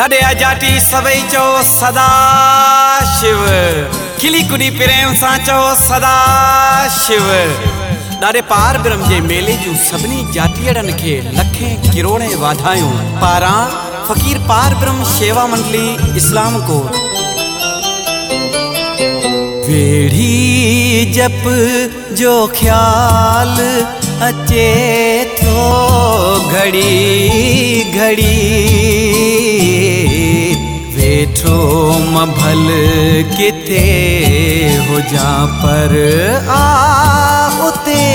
ॾाढे अजाटी सभई चओ सदा शिव। खिली कुड़ी प्रेम सां चओ सदा शिव। ॾाढे पार ब्रह्म जे मेले जूं सभिनी जातीअड़नि खे लखे किरोड़े वाधायूं। पारां फ़कीर पार ब्रह्म शेवा मंडली इस्लाम कोट वेड़ी जप जो ख्याल اچي ٿو گهڙي گهڙي. ويٺو مان ڀل ڪٿي هجان پر آ اتي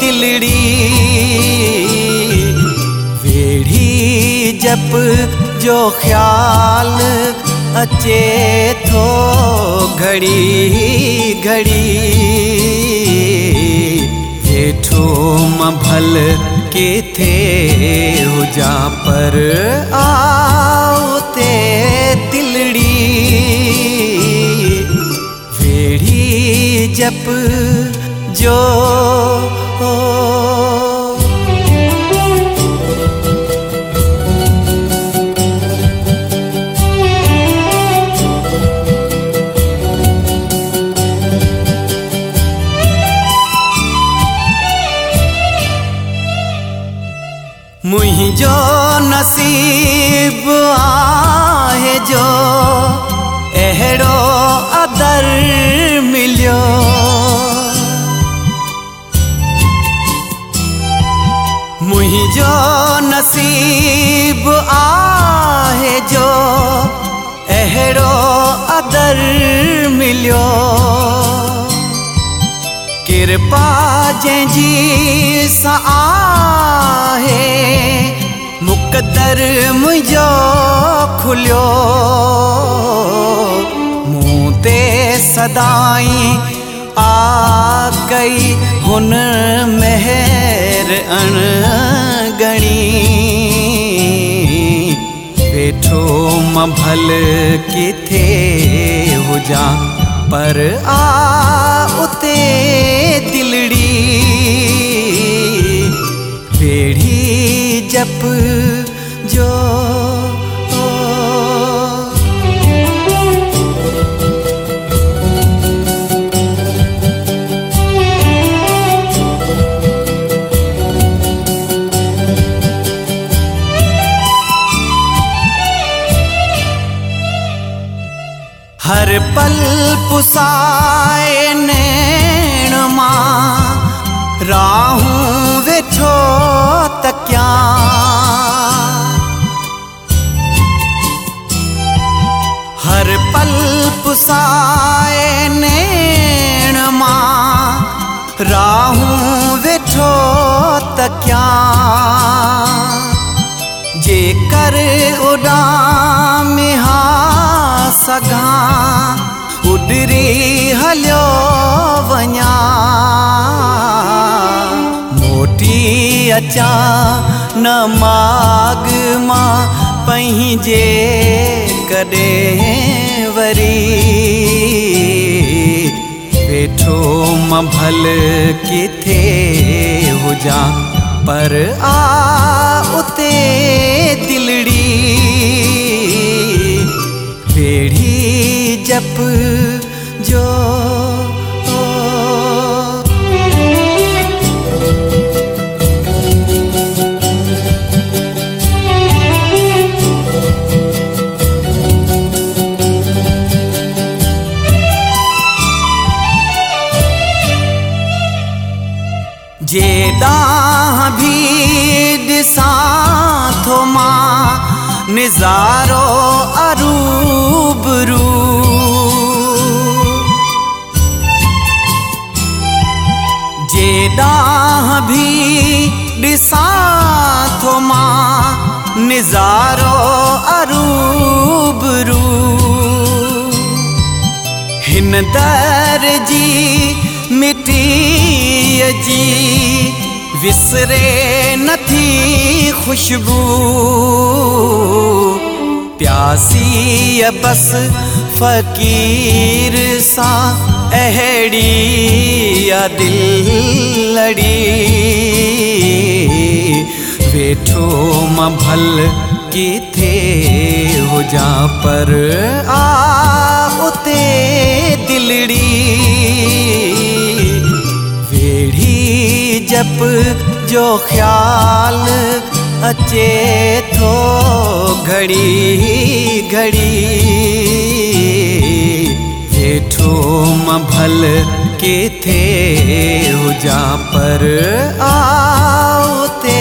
دلڙي ويڙي جپ جو خيال اچي ٿو گهڙي گهڙي महल के थे हो जा पर आओते तिलड़ी। वेड़ी जप जो हो मुंहिंजो नसीब आहे जो अहिड़ो अदर मिलियो। मुंहिंजो नसीब आहे जो अहिड़ो अदर मिलियो। कृपा जंहिंजी सां आहे منهنجو کليو. مون تي سدائين آ گئي هن مهر ويٺو مان ڀل ڪٿي هجان پر آ اتي دلڙي ويڙي جپ पल पुसाए नैण माँ, राहूं वेठो तकिया। हर पल पुसाए नैण माँ, राहूं वेठो तकिया। जेकर उॾाम हा سگهان اڏري هليو وڃان. موٽي اچان نه ماگ مان پنهنجي ڪڏهن وري. ويٺو مان ڀل ڪٿي هجان پر آ اتي جپ جو جي ڏانهن به ڏسان ٿو مان نظارو اروبرو ڏانهن به ڏسان ٿو مان نظارو اروبرو هن در جي مٽيءَ جي وسري نٿي خوشبو. پياسي بس فقير سان अहिड़ी दिल लड़ी वेठो माँ भल किथे हो जा पर आ उते दिलड़ी। वेड़ी जप जो ख्याल अचे थो घड़ी घड़ी। ठो मभल के थे उजा पर आओते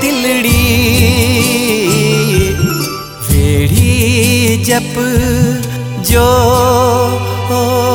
तिलड़ी। वेड़ी जप जो ओ